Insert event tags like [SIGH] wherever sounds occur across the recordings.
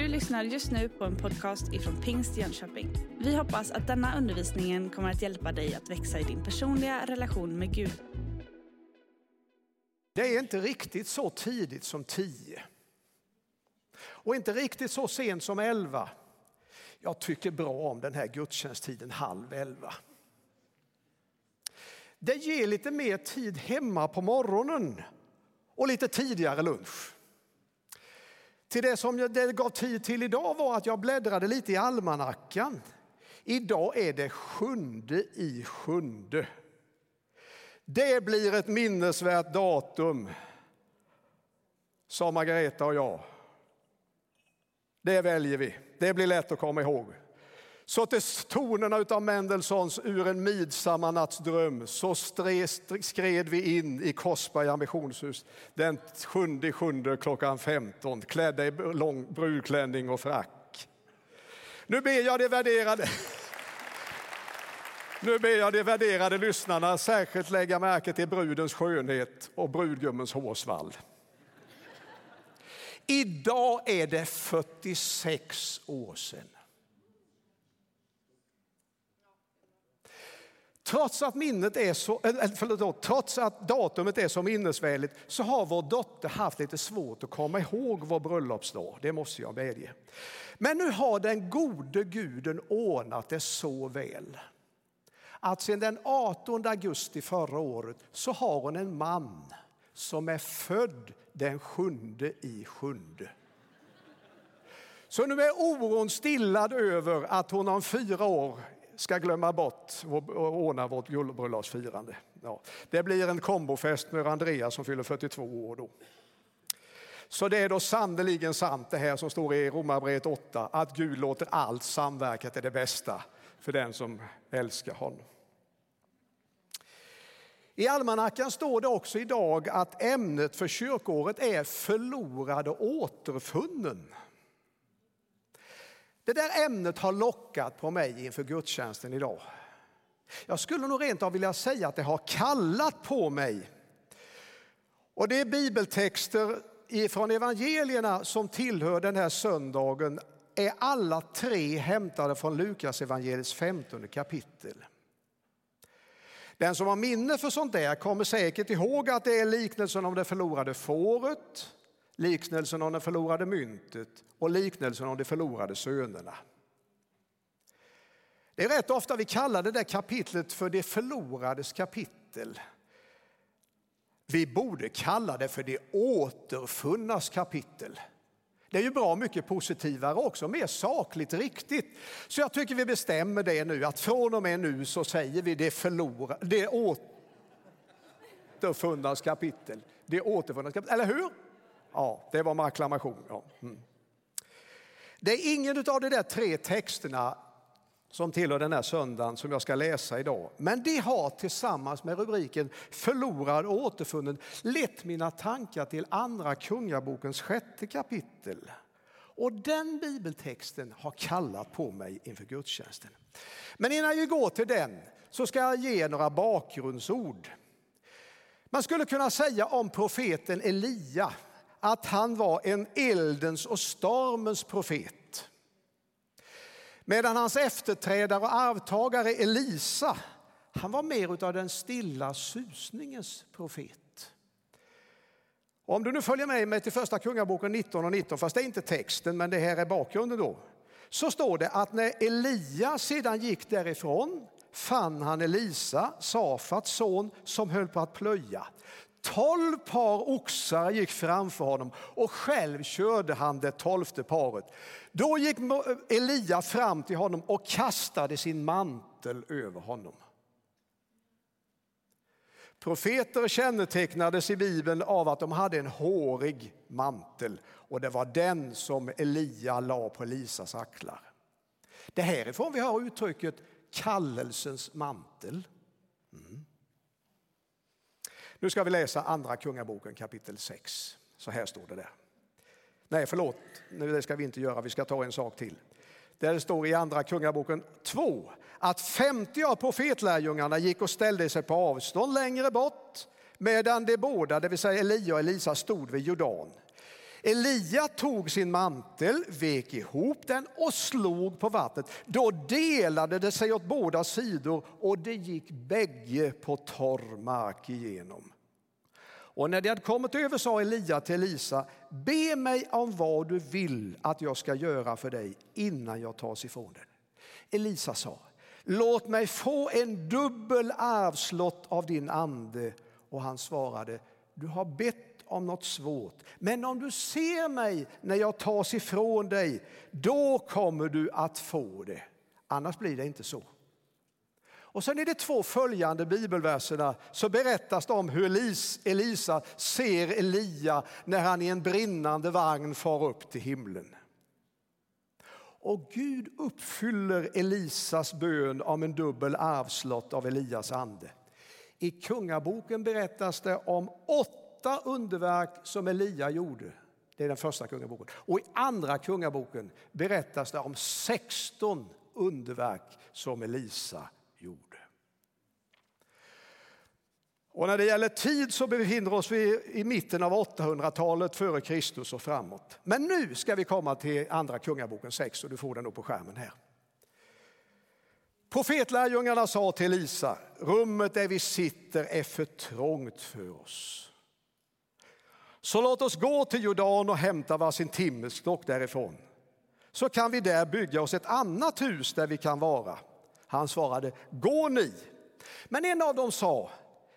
Du lyssnar just nu på en podcast ifrån Pingst Jönköping. Vi hoppas att denna undervisning kommer att hjälpa dig att växa i din personliga relation med Gud. Det är inte riktigt så tidigt som tio. Och inte riktigt så sent som elva. Jag tycker bra om den här gudstjänsttiden halv elva. Det ger lite mer tid hemma på morgonen och lite tidigare lunch. Till det som det gav tid till idag var att jag bläddrade lite i almanackan. Idag är det sjunde i sjunde. Det blir ett minnesvärt datum, sa Margareta och jag. Det väljer vi. Det blir lätt att komma ihåg. Så till tonerna av Mendelssohns Ur en midsommarnattsdröm så skred vi in i Korsberga ambitionshus den 7 sjunde klockan 15 klädda i lång brudklänning och frack. Nu ber jag de värderade nu ber jag de värderade lyssnarna särskilt lägga märke till brudens skönhet och brudgummens hårsvall. Idag är det 46 år sedan. Trots att, minnet är så, eh, eh, förlåt, trots att datumet är så minnesvänligt så har vår dotter haft lite svårt att komma ihåg vår bröllopsdag. Det måste jag medge. Men nu har den gode guden ordnat det så väl att sedan den 18 augusti förra året så har hon en man som är född den sjunde i sjunde. Så nu är oron stillad över att hon om fyra år ska glömma bort och ordna vårt guldbröllopsfirande. Ja, det blir en kombofest med Andreas som fyller 42 år då. Så det är då sannerligen sant det här som står i Romarbrevet 8, att Gud låter allt samverka till det bästa för den som älskar honom. I almanackan står det också idag att ämnet för kyrkåret är förlorad och återfunnen. Det där ämnet har lockat på mig inför gudstjänsten idag. Jag skulle nog rent av vilja säga att det har kallat på mig. Och det är bibeltexter från evangelierna som tillhör den här söndagen är alla tre hämtade från Lukas evangeliets 15 kapitel. Den som har minne för sånt där kommer säkert ihåg att det är liknelsen om det förlorade fåret, liknelsen om det förlorade myntet och liknelsen om de förlorade sönerna. Det är rätt ofta vi kallar det där kapitlet för det förlorades kapitel. Vi borde kalla det för det återfunnas kapitel. Det är ju bra mycket positivare också, mer sakligt riktigt. Så jag tycker vi bestämmer det nu, att från och med nu så säger vi det förlorade, det återfunnas kapitel. Det återfunnas kapitel, eller hur? Ja, det var med acklamation. Ja. Mm. Det är ingen av de där tre texterna som tillhör den här söndagen som jag ska läsa idag. Men det har tillsammans med rubriken Förlorad och återfunnen lett mina tankar till andra kungabokens sjätte kapitel. Och den bibeltexten har kallat på mig inför gudstjänsten. Men innan vi går till den så ska jag ge några bakgrundsord. Man skulle kunna säga om profeten Elia att han var en eldens och stormens profet. Medan hans efterträdare och arvtagare Elisa, han var mer av den stilla susningens profet. Om du nu följer med mig till första kungaboken 19 och 19, fast det är inte texten men det här är bakgrunden då. Så står det att när Elia sedan gick därifrån fann han Elisa, Safats son, som höll på att plöja. Tolv par oxar gick framför honom och själv körde han det tolfte paret. Då gick Elia fram till honom och kastade sin mantel över honom. Profeter kännetecknades i Bibeln av att de hade en hårig mantel och det var den som Elia la på Elisas axlar. Det härifrån vi har uttrycket kallelsens mantel. Mm. Nu ska vi läsa Andra Kungaboken kapitel 6. Så här står det där. Nej, förlåt, det ska vi inte göra. Vi ska ta en sak till. Där det står i Andra Kungaboken 2 att 50 av profetlärjungarna gick och ställde sig på avstånd längre bort medan de båda, det vill säga Elia och Elisa, stod vid Jordan. Elia tog sin mantel, vek ihop den och slog på vattnet. Då delade det sig åt båda sidor och det gick bägge på torr mark igenom. Och när de hade kommit över sa Elia till Elisa, be mig om vad du vill att jag ska göra för dig innan jag tas ifrån dig. Elisa sa, låt mig få en dubbel arvslott av din ande. Och han svarade, du har bett om något svårt. Men om du ser mig när jag tas ifrån dig, då kommer du att få det. Annars blir det inte så. Och sen i de två följande bibelverserna så berättas det om hur Elisa ser Elia när han i en brinnande vagn far upp till himlen. Och Gud uppfyller Elisas bön om en dubbel arvslott av Elias ande. I Kungaboken berättas det om åtta underverk som Elia gjorde. Det är den första kungaboken. Och i andra kungaboken berättas det om 16 underverk som Elisa gjorde. Och när det gäller tid så befinner oss vi i mitten av 800-talet före Kristus och framåt. Men nu ska vi komma till Andra Kungaboken 6 och du får den då på skärmen här. Profetlärjungarna sa till Elisa, rummet där vi sitter är för trångt för oss. Så låt oss gå till Jordan och hämta varsin timmerstock därifrån. Så kan vi där bygga oss ett annat hus där vi kan vara. Han svarade, gå ni. Men en av dem sa,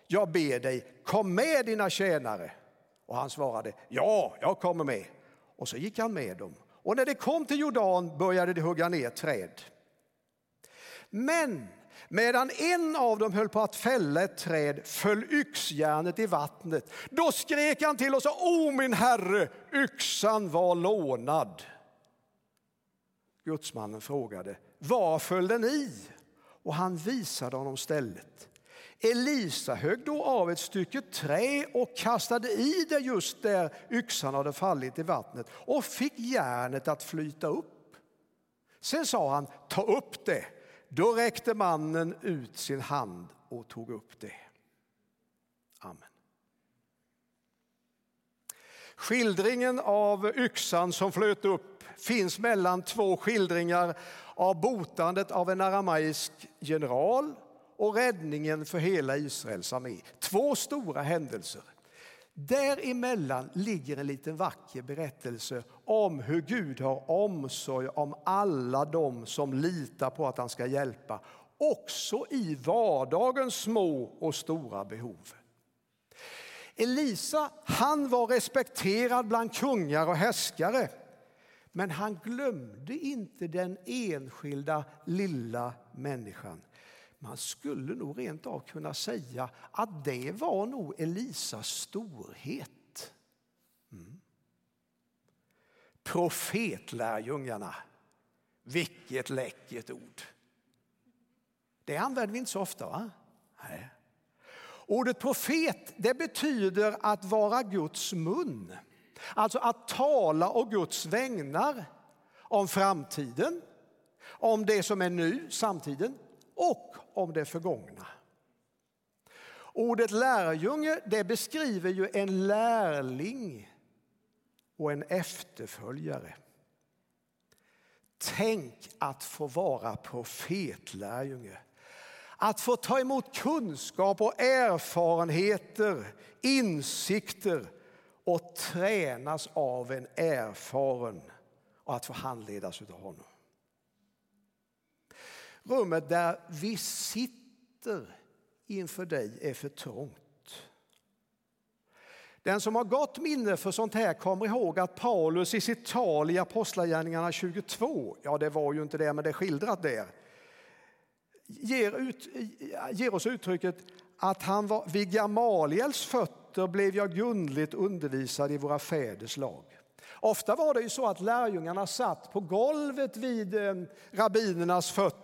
jag ber dig, kom med dina tjänare. Och han svarade, ja, jag kommer med. Och så gick han med dem. Och när de kom till Jordan började de hugga ner träd. Men medan en av dem höll på att fälla ett träd föll yxjärnet i vattnet. Då skrek han till och sa, O min herre, yxan var lånad. Gudsmannen frågade, var föll den i? Och han visade honom stället. Elisa högg då av ett stycke trä och kastade i det just där yxan hade fallit i vattnet och fick järnet att flyta upp. Sen sa han, ta upp det. Då räckte mannen ut sin hand och tog upp det. Amen. Skildringen av yxan som flöt upp finns mellan två skildringar av botandet av en arameisk general och räddningen för hela Israels armé. Två stora händelser. Däremellan ligger en liten vacker berättelse om hur Gud har omsorg om alla dem som litar på att han ska hjälpa, också i vardagens små och stora behov. Elisa, han var respekterad bland kungar och härskare, men han glömde inte den enskilda lilla människan. Man skulle nog rent av kunna säga att det var nog Elisas storhet. Mm. Profetlärjungarna, vilket läckert ord. Det använder vi inte så ofta. va? Nej. Ordet profet det betyder att vara Guds mun. Alltså att tala å Guds vägnar om framtiden, om det som är nu, samtiden och om det förgångna. Ordet lärjunge det beskriver ju en lärling och en efterföljare. Tänk att få vara profetlärjunge. Att få ta emot kunskap och erfarenheter, insikter och tränas av en erfaren och att få handledas av honom. Rummet där vi sitter inför dig är för trångt. Den som har gott minne för sånt här kommer ihåg att Paulus i sitt tal i Apostlagärningarna 22, ja det var ju inte det men det är skildrat där, ger, ut, ger oss uttrycket att han var vid Gamaliels fötter blev jag grundligt undervisad i våra fäders lag. Ofta var det ju så att lärjungarna satt på golvet vid eh, rabbinernas fötter.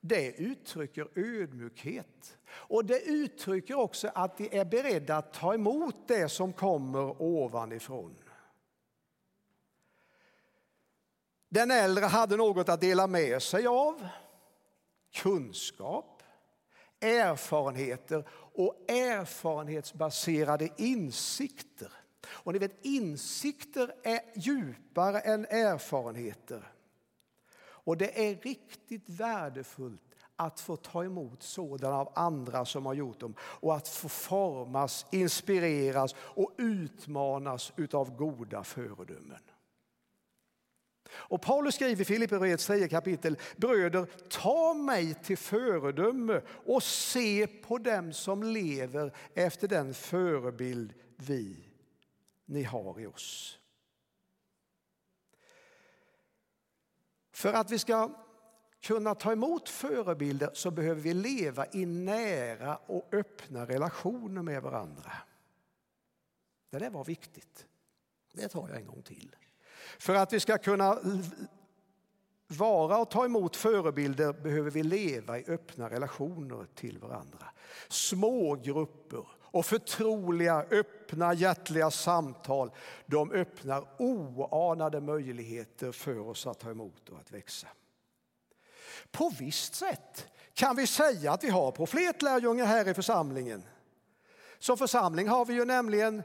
Det uttrycker ödmjukhet. Och det uttrycker också att de är beredda att ta emot det som kommer ovanifrån. Den äldre hade något att dela med sig av. Kunskap, erfarenheter och erfarenhetsbaserade insikter. Och ni vet, insikter är djupare än erfarenheter. Och det är riktigt värdefullt att få ta emot sådana av andra som har gjort dem och att få formas, inspireras och utmanas av goda föredömen. Och Paulus skriver i Filipperbrevets tredje kapitel, bröder, ta mig till föredöme och se på dem som lever efter den förebild vi, ni har i oss. För att vi ska kunna ta emot förebilder så behöver vi leva i nära och öppna relationer med varandra. Det där var viktigt. Det tar jag en gång till. För att vi ska kunna vara och ta emot förebilder behöver vi leva i öppna relationer till varandra. Små grupper och förtroliga, öppna, hjärtliga samtal de öppnar oanade möjligheter för oss att ta emot och att växa. På visst sätt kan vi säga att vi har profetlärjungar här i församlingen. Som församling har vi ju nämligen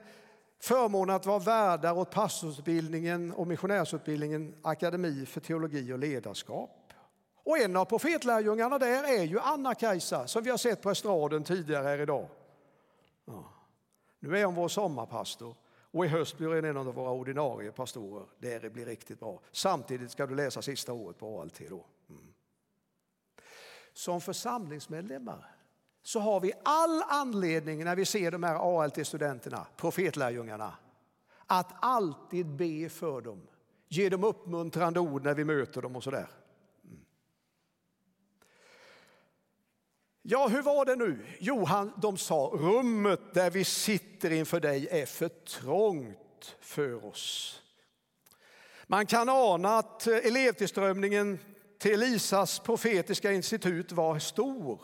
förmånen att vara värdar åt pastorsutbildningen och missionärsutbildningen Akademi för teologi och ledarskap. Och en av profetlärjungarna där är ju Anna-Kajsa som vi har sett på estraden tidigare här idag. Nu är hon vår sommarpastor och i höst blir hon en av våra ordinarie pastorer. Det blir riktigt bra. Samtidigt ska du läsa sista året på ALT då. Mm. Som församlingsmedlemmar så har vi all anledning när vi ser de här ALT-studenterna, profetlärjungarna, att alltid be för dem. Ge dem uppmuntrande ord när vi möter dem och sådär. Mm. Ja, hur var det nu? Jo, han, de sa rummet där vi sitter inför dig är för trångt för oss. Man kan ana att eh, elevtillströmningen till Elisas profetiska institut var stor.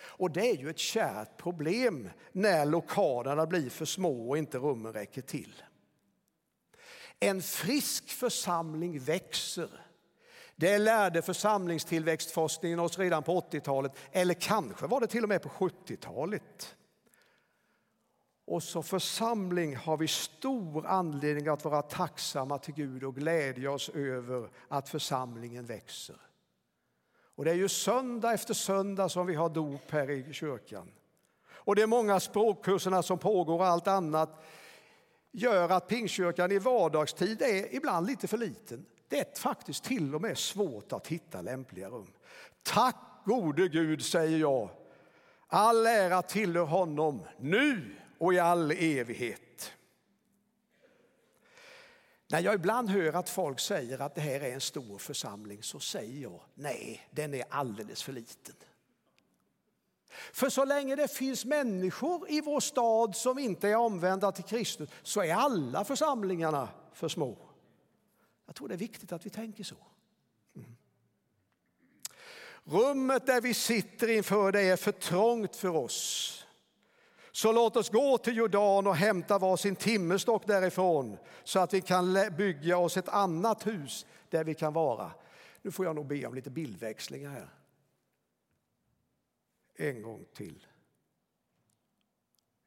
Och det är ju ett kärt problem när lokalerna blir för små och inte rummen räcker till. En frisk församling växer. Det lärde församlingstillväxtforskningen oss redan på 80-talet, eller kanske var det till och med på 70-talet. Och som församling har vi stor anledning att vara tacksamma till Gud och glädja oss över att församlingen växer. Och det är ju söndag efter söndag som vi har dop här i kyrkan. Och de många språkkurserna som pågår och allt annat gör att Pingstkyrkan i vardagstid är ibland lite för liten. Det är faktiskt till och med svårt att hitta lämpliga rum. Tack gode Gud, säger jag. All ära tillhör honom, nu och i all evighet. När jag ibland hör att folk säger att det här är en stor församling så säger jag nej, den är alldeles för liten. För så länge det finns människor i vår stad som inte är omvända till Kristus så är alla församlingarna för små. Jag tror det är viktigt att vi tänker så. Mm. Rummet där vi sitter inför det är för trångt för oss. Så låt oss gå till Jordan och hämta varsin timmerstock därifrån så att vi kan bygga oss ett annat hus där vi kan vara. Nu får jag nog be om lite bildväxlingar här. En gång till.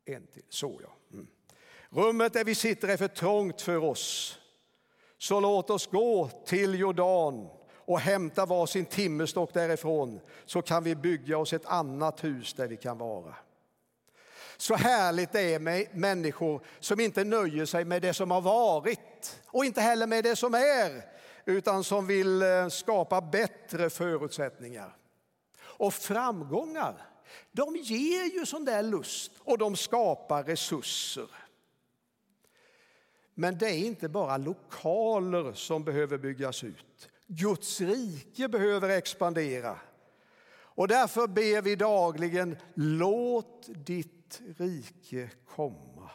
En till. Så ja. Mm. Rummet där vi sitter är för trångt för oss. Så låt oss gå till Jordan och hämta varsin timmerstock därifrån så kan vi bygga oss ett annat hus där vi kan vara. Så härligt det är med människor som inte nöjer sig med det som har varit och inte heller med det som är, utan som vill eh, skapa bättre förutsättningar. Och framgångar, de ger ju sån där lust och de skapar resurser. Men det är inte bara lokaler som behöver byggas ut. Guds rike behöver expandera. Och därför ber vi dagligen, låt ditt rike komma.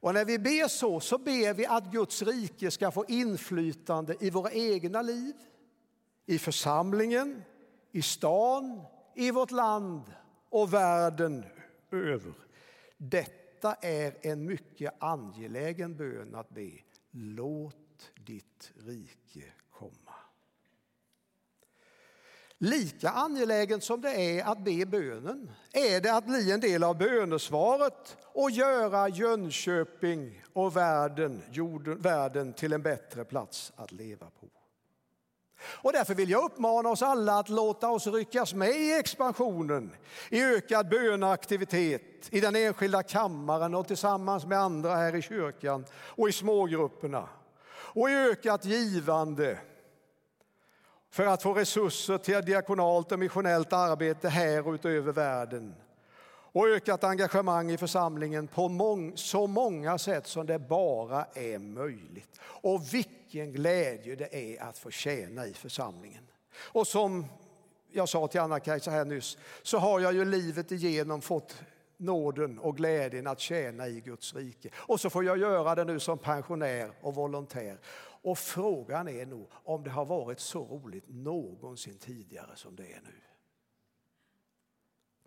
Och när vi ber så, så ber vi att Guds rike ska få inflytande i våra egna liv, i församlingen, i stan, i vårt land och världen över. Detta detta är en mycket angelägen bön att be. Låt ditt rike komma. Lika angeläget som det är att be bönen är det att bli en del av bönesvaret och göra Jönköping och världen, jorden, världen till en bättre plats att leva på. Och därför vill jag uppmana oss alla att låta oss ryckas med i expansionen, i ökad böneaktivitet, i den enskilda kammaren och tillsammans med andra här i kyrkan och i smågrupperna. Och i ökat givande för att få resurser till diakonalt och missionellt arbete här och utöver världen. Och ökat engagemang i församlingen på mång, så många sätt som det bara är möjligt. Och vilken glädje det är att få tjäna i församlingen. Och som jag sa till Anna-Kajsa här nyss, så har jag ju livet igenom fått nåden och glädjen att tjäna i Guds rike. Och så får jag göra det nu som pensionär och volontär. Och frågan är nog om det har varit så roligt någonsin tidigare som det är nu.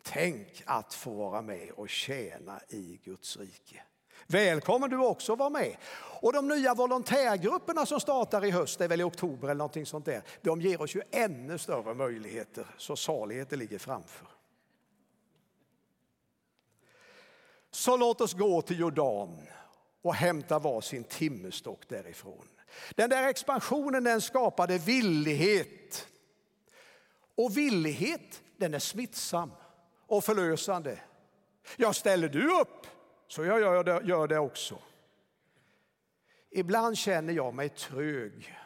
Tänk att få vara med och tjäna i Guds rike. Välkommen du också att vara med. Och de nya volontärgrupperna som startar i höst, det är väl i oktober eller någonting sånt där, de ger oss ju ännu större möjligheter, så saligheter ligger framför. Så låt oss gå till Jordan och hämta varsin timmerstock därifrån. Den där expansionen den skapade villighet. Och villighet den är smittsam och förlösande. Ja, ställer du upp så jag gör det, gör det också. Ibland känner jag mig trög.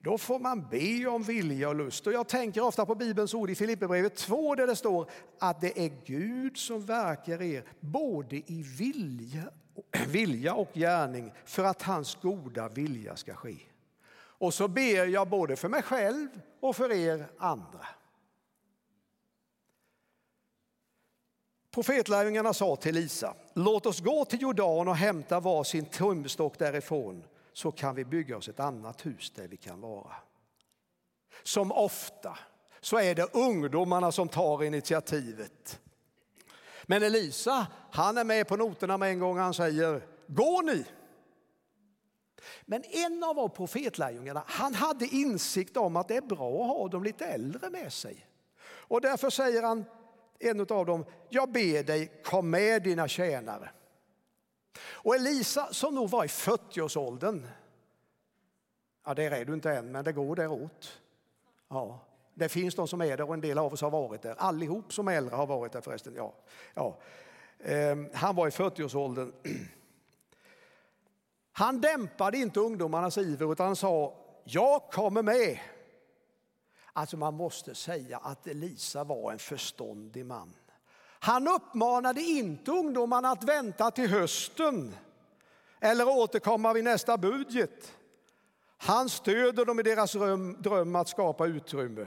Då får man be om vilja och lust. Och jag tänker ofta på Bibelns ord i Filipperbrevet 2 där det står att det är Gud som verkar er både i vilja, vilja och gärning för att hans goda vilja ska ske. Och så ber jag både för mig själv och för er andra. Profetlärjungarna sa till Lisa, låt oss gå till Jordan och hämta var sin tumstock därifrån så kan vi bygga oss ett annat hus där vi kan vara. Som ofta så är det ungdomarna som tar initiativet. Men Elisa, han är med på noterna med en gång. Han säger, gå ni! Men en av profetlärjungarna, han hade insikt om att det är bra att ha de lite äldre med sig. Och därför säger han, en av dem, jag ber dig, kom med dina tjänare. Och Elisa som nog var i 40-årsåldern, ja där är du inte än, men det går däråt. Ja, det finns de som är där och en del av oss har varit där. Allihop som är äldre har varit där förresten. Ja, ja. Ehm, han var i 40-årsåldern. [CLEARS THROAT] Han dämpade inte ungdomarnas iver utan han sa, jag kommer med. Alltså man måste säga att Elisa var en förståndig man. Han uppmanade inte ungdomarna att vänta till hösten eller återkomma vid nästa budget. Han stöder dem i deras dröm att skapa utrymme.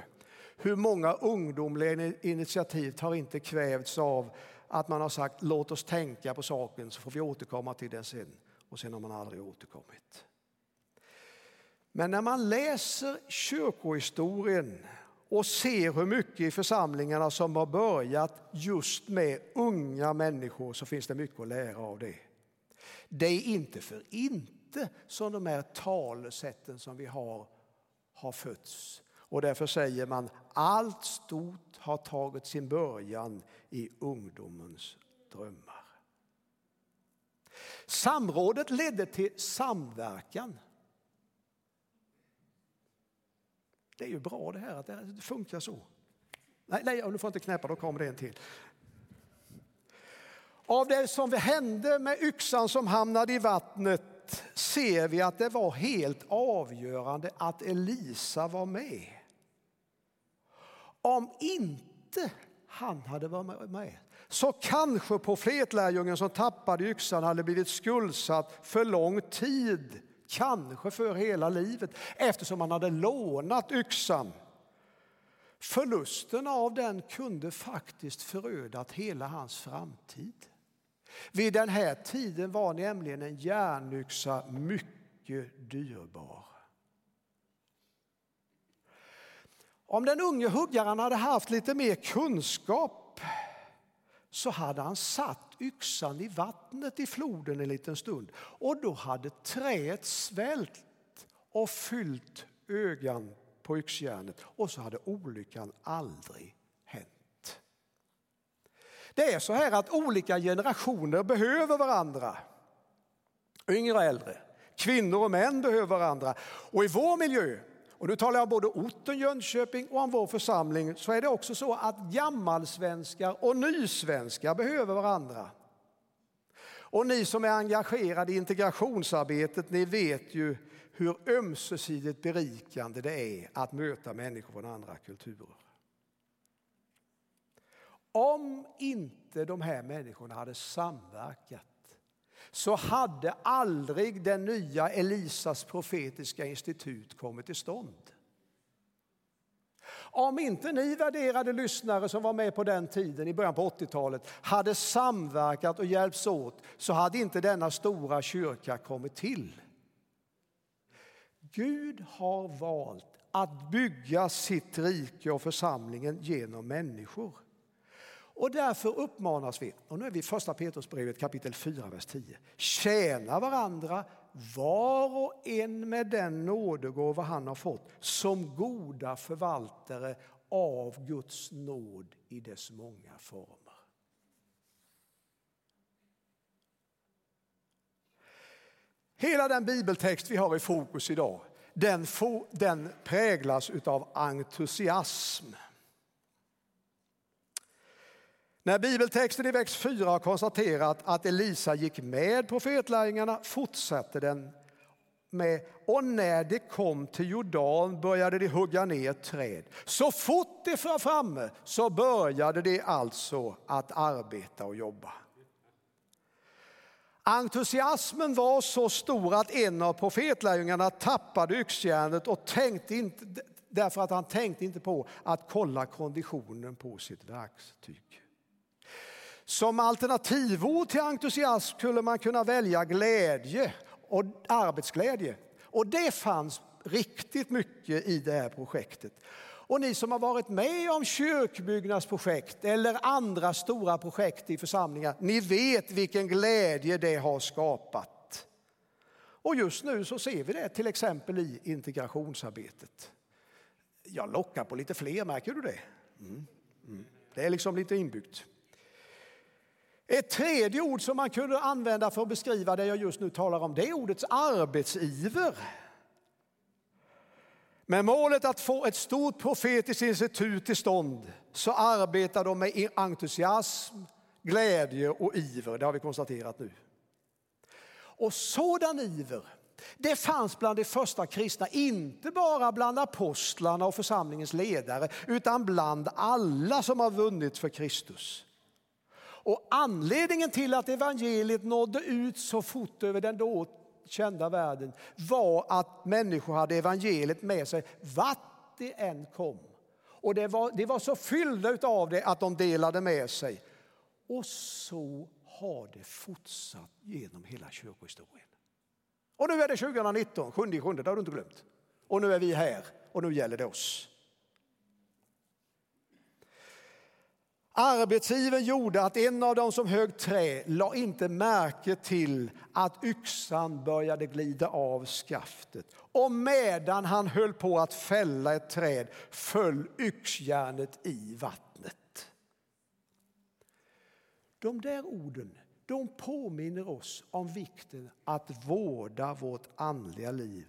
Hur många ungdomliga initiativ har inte kvävts av att man har sagt låt oss tänka på saken så får vi återkomma till den sen. Och sen har man aldrig återkommit. Men när man läser kyrkohistorien och ser hur mycket i församlingarna som har börjat just med unga människor så finns det mycket att lära av det. Det är inte för inte som de här talesätten som vi har har fötts. Och därför säger man allt stort har tagit sin början i ungdomens drömmar. Samrådet ledde till samverkan. Det är ju bra det här att det funkar så. Nej, nej du får inte knäppa, då kommer det en till. Av det som hände med yxan som hamnade i vattnet ser vi att det var helt avgörande att Elisa var med. Om inte han hade varit med så kanske profetlärjungen som tappade yxan hade blivit skuldsatt för lång tid kanske för hela livet eftersom han hade lånat yxan. Förlusten av den kunde faktiskt förödat hela hans framtid. Vid den här tiden var nämligen en järnyxa mycket dyrbar. Om den unge huggaren hade haft lite mer kunskap så hade han satt yxan i vattnet i floden en liten stund och då hade träet svällt och fyllt ögan på yxjärnet och så hade olyckan aldrig hänt. Det är så här att olika generationer behöver varandra. Yngre och äldre, kvinnor och män behöver varandra. Och i vår miljö, och nu talar jag både orten Jönköping och om vår församling, så är det också så att gammalsvenskar och nysvenskar behöver varandra. Och ni som är engagerade i integrationsarbetet, ni vet ju hur ömsesidigt berikande det är att möta människor från andra kulturer. Om inte de här människorna hade samverkat så hade aldrig den nya Elisas profetiska institut kommit till stånd. Om inte ni värderade lyssnare som var med på den tiden i början på 80-talet hade samverkat och hjälpts åt så hade inte denna stora kyrka kommit till. Gud har valt att bygga sitt rike och församlingen genom människor. Och därför uppmanas vi, och nu är vi i första Petrusbrevet kapitel 4, vers 10. Tjäna varandra var och en med den nådegåva han har fått som goda förvaltare av Guds nåd i dess många former. Hela den bibeltext vi har i fokus idag, den, den präglas av entusiasm. När bibeltexten i växt 4 har konstaterat att Elisa gick med profetlärjungarna fortsätter den med och när de kom till Jordan började de hugga ner träd. Så fort de var framme så började de alltså att arbeta och jobba. Entusiasmen var så stor att en av profetlärjungarna tappade yxjärnet och tänkte inte, därför att han tänkte inte på att kolla konditionen på sitt verktyg. Som alternativord till entusiasm skulle man kunna välja glädje och arbetsglädje. Och det fanns riktigt mycket i det här projektet. Och ni som har varit med om kyrkbyggnadsprojekt eller andra stora projekt i församlingar, ni vet vilken glädje det har skapat. Och just nu så ser vi det till exempel i integrationsarbetet. Jag lockar på lite fler, märker du det? Mm. Mm. Det är liksom lite inbyggt. Ett tredje ord som man kunde använda för att beskriva det jag just nu talar om, det är ordets arbetsiver. Med målet att få ett stort profetiskt institut till stånd så arbetar de med entusiasm, glädje och iver. Det har vi konstaterat nu. Och sådan iver, det fanns bland de första kristna, inte bara bland apostlarna och församlingens ledare, utan bland alla som har vunnit för Kristus. Och anledningen till att evangeliet nådde ut så fort över den då kända världen var att människor hade evangeliet med sig vart det än kom. Och det var, de var så fyllda av det att de delade med sig. Och så har det fortsatt genom hela kyrkohistorien. Och nu är det 2019, 7 7, det har du inte glömt. Och nu är vi här och nu gäller det oss. Arbetsgivaren gjorde att en av dem som högg trä la inte märke till att yxan började glida av skaftet. Och medan han höll på att fälla ett träd föll yxjärnet i vattnet. De där orden de påminner oss om vikten att vårda vårt andliga liv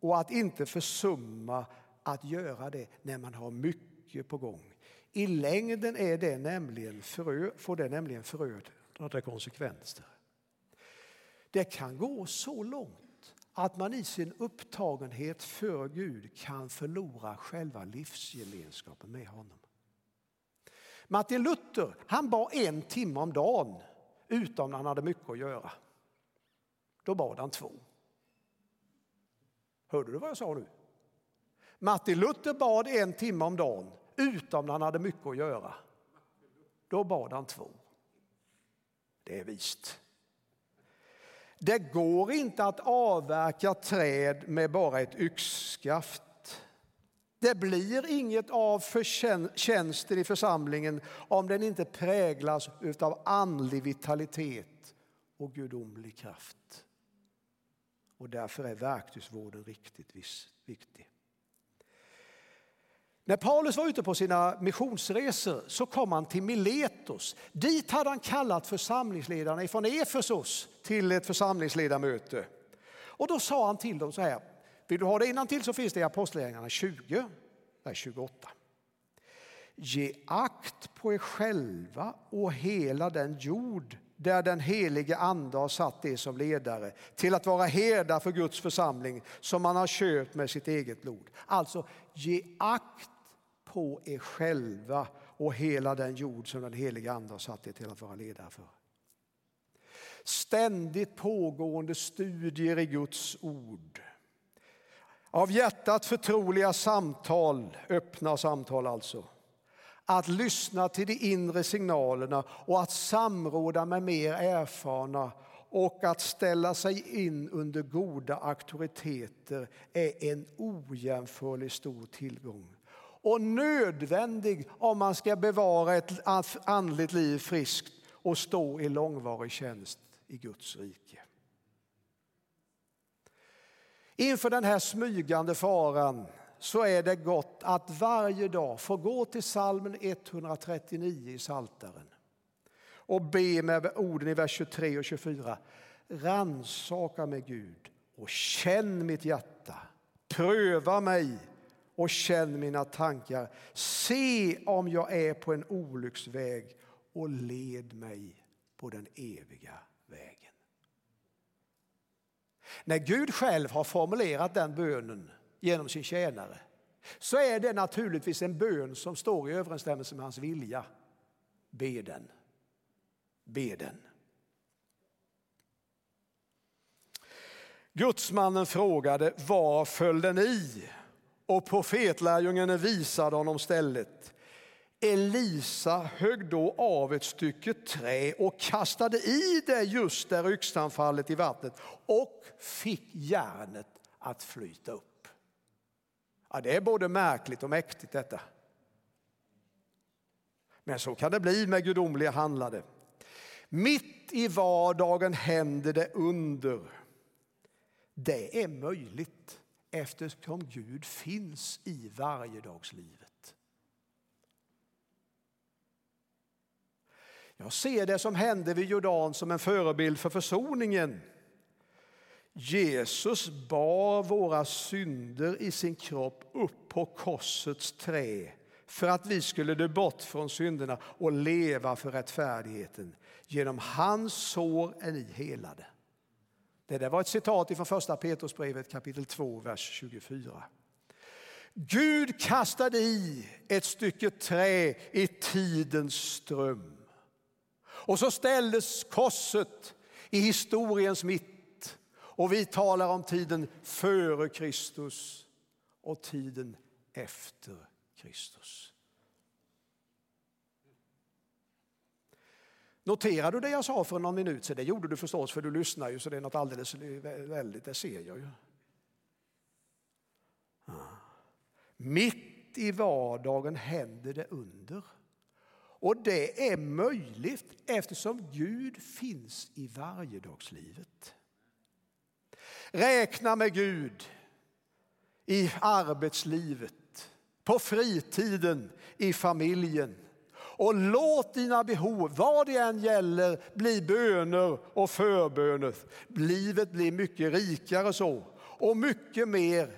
och att inte försumma att göra det när man har mycket på gång. I längden är det nämligen förö, får det nämligen förödande konsekvenser. Det kan gå så långt att man i sin upptagenhet för Gud kan förlora själva livsgemenskapen med honom. Martin Luther han bad en timme om dagen utom när han hade mycket att göra. Då bad han två. Hörde du vad jag sa nu? Martin Luther bad en timme om dagen utom när han hade mycket att göra. Då bad han två. Det är vist. Det går inte att avverka träd med bara ett yxskaft. Det blir inget av tjänsten i församlingen om den inte präglas av andlig vitalitet och gudomlig kraft. Och därför är verktygsvården riktigt viktig. När Paulus var ute på sina missionsresor så kom han till Miletos. Dit hade han kallat församlingsledarna från Efesos till ett församlingsledarmöte. Och då sa han till dem så här, vill du ha det till så finns det i Apostlagärningarna 20, nej 28. Ge akt på er själva och hela den jord där den helige ande har satt er som ledare till att vara herdar för Guds församling som man har köpt med sitt eget blod. Alltså, ge akt på er själva och hela den jord som den helige ande har satt er till att vara ledare för. Ständigt pågående studier i Guds ord. Av hjärtat förtroliga samtal, öppna samtal alltså att lyssna till de inre signalerna och att samråda med mer erfarna och att ställa sig in under goda auktoriteter är en ojämförlig stor tillgång och nödvändig om man ska bevara ett andligt liv friskt och stå i långvarig tjänst i Guds rike. Inför den här smygande faran så är det gott att varje dag få gå till salmen 139 i Saltaren och be med orden i vers 23 och 24. Ransaka mig Gud och känn mitt hjärta. Pröva mig och känn mina tankar. Se om jag är på en olycksväg och led mig på den eviga vägen. När Gud själv har formulerat den bönen genom sin tjänare så är det naturligtvis en bön som står i överensstämmelse med hans vilja. Be den. Be den. Gudsmannen frågade var föll den i? Och profetlärjungen visade honom stället. Elisa högg då av ett stycke trä och kastade i det just där yxan fallit i vattnet och fick järnet att flyta upp. Ja, det är både märkligt och mäktigt detta. Men så kan det bli med gudomliga handlade. Mitt i vardagen händer det under. Det är möjligt eftersom Gud finns i varjedagslivet. Jag ser det som hände vid Jordan som en förebild för försoningen. Jesus bar våra synder i sin kropp upp på korsets trä för att vi skulle dö bort från synderna och leva för rättfärdigheten. Genom hans sår är ni helade. Det där var ett citat från första Petrusbrevet kapitel 2, vers 24. Gud kastade i ett stycke trä i tidens ström. Och så ställdes korset i historiens mitt och vi talar om tiden före Kristus och tiden efter Kristus. Noterar du det jag sa för någon minut sedan? Det gjorde du förstås för du lyssnar ju så det är något alldeles väldigt, det ser jag ju. Ah. Mitt i vardagen händer det under. Och det är möjligt eftersom Gud finns i varjedagslivet. Räkna med Gud i arbetslivet, på fritiden, i familjen. Och låt dina behov, vad det än gäller, bli böner och förböner. Livet blir mycket rikare så och mycket mer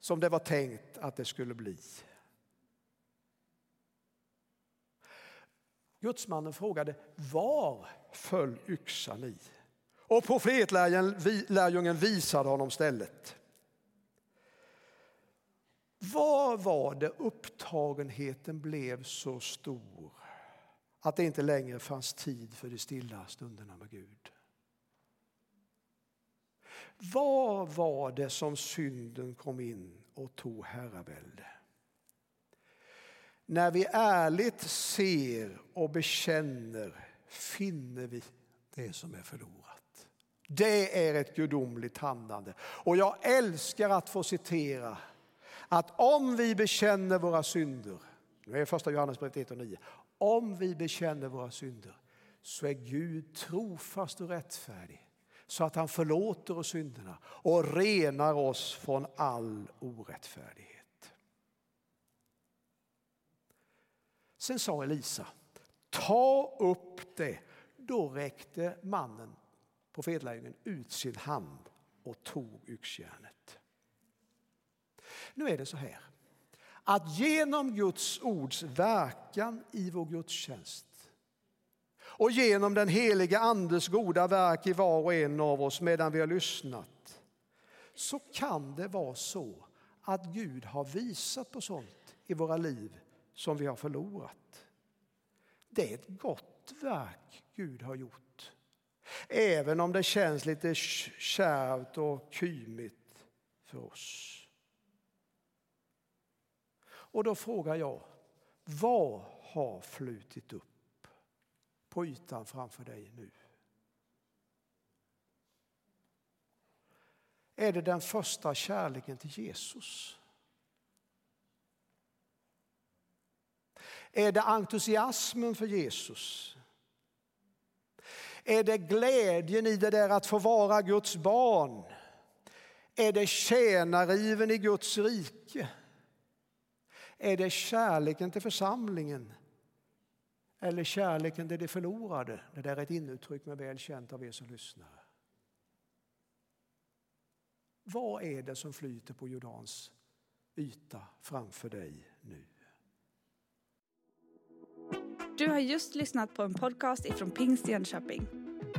som det var tänkt att det skulle bli. Gudsmannen frågade var föll yxan i? Och profetlärjungen visade honom stället. Vad var det upptagenheten blev så stor att det inte längre fanns tid för de stilla stunderna med Gud? Vad var det som synden kom in och tog herravälde? När vi ärligt ser och bekänner finner vi det som är förlorat. Det är ett gudomligt handlande. Och jag älskar att få citera att om vi bekänner våra synder, nu är första Johannesbrevet 1 och 9, om vi bekänner våra synder så är Gud trofast och rättfärdig så att han förlåter oss synderna och renar oss från all orättfärdighet. Sen sa Elisa, ta upp det. Då räckte mannen på fedlägen ut sin hand och tog yxjärnet. Nu är det så här att genom Guds ords verkan i vår gudstjänst och genom den heliga Andes goda verk i var och en av oss medan vi har lyssnat så kan det vara så att Gud har visat på sånt i våra liv som vi har förlorat. Det är ett gott verk Gud har gjort. Även om det känns lite kärvt och kymigt för oss. Och då frågar jag, vad har flutit upp på ytan framför dig nu? Är det den första kärleken till Jesus? Är det entusiasmen för Jesus? Är det glädjen i det där att få vara Guds barn? Är det tjänariven i Guds rike? Är det kärleken till församlingen? Eller kärleken till det förlorade? Det där är ett inuttryck med väl känt av er som lyssnar. Vad är det som flyter på Jordans yta framför dig nu? Du har just lyssnat på en podcast ifrån Pingst Jönköping.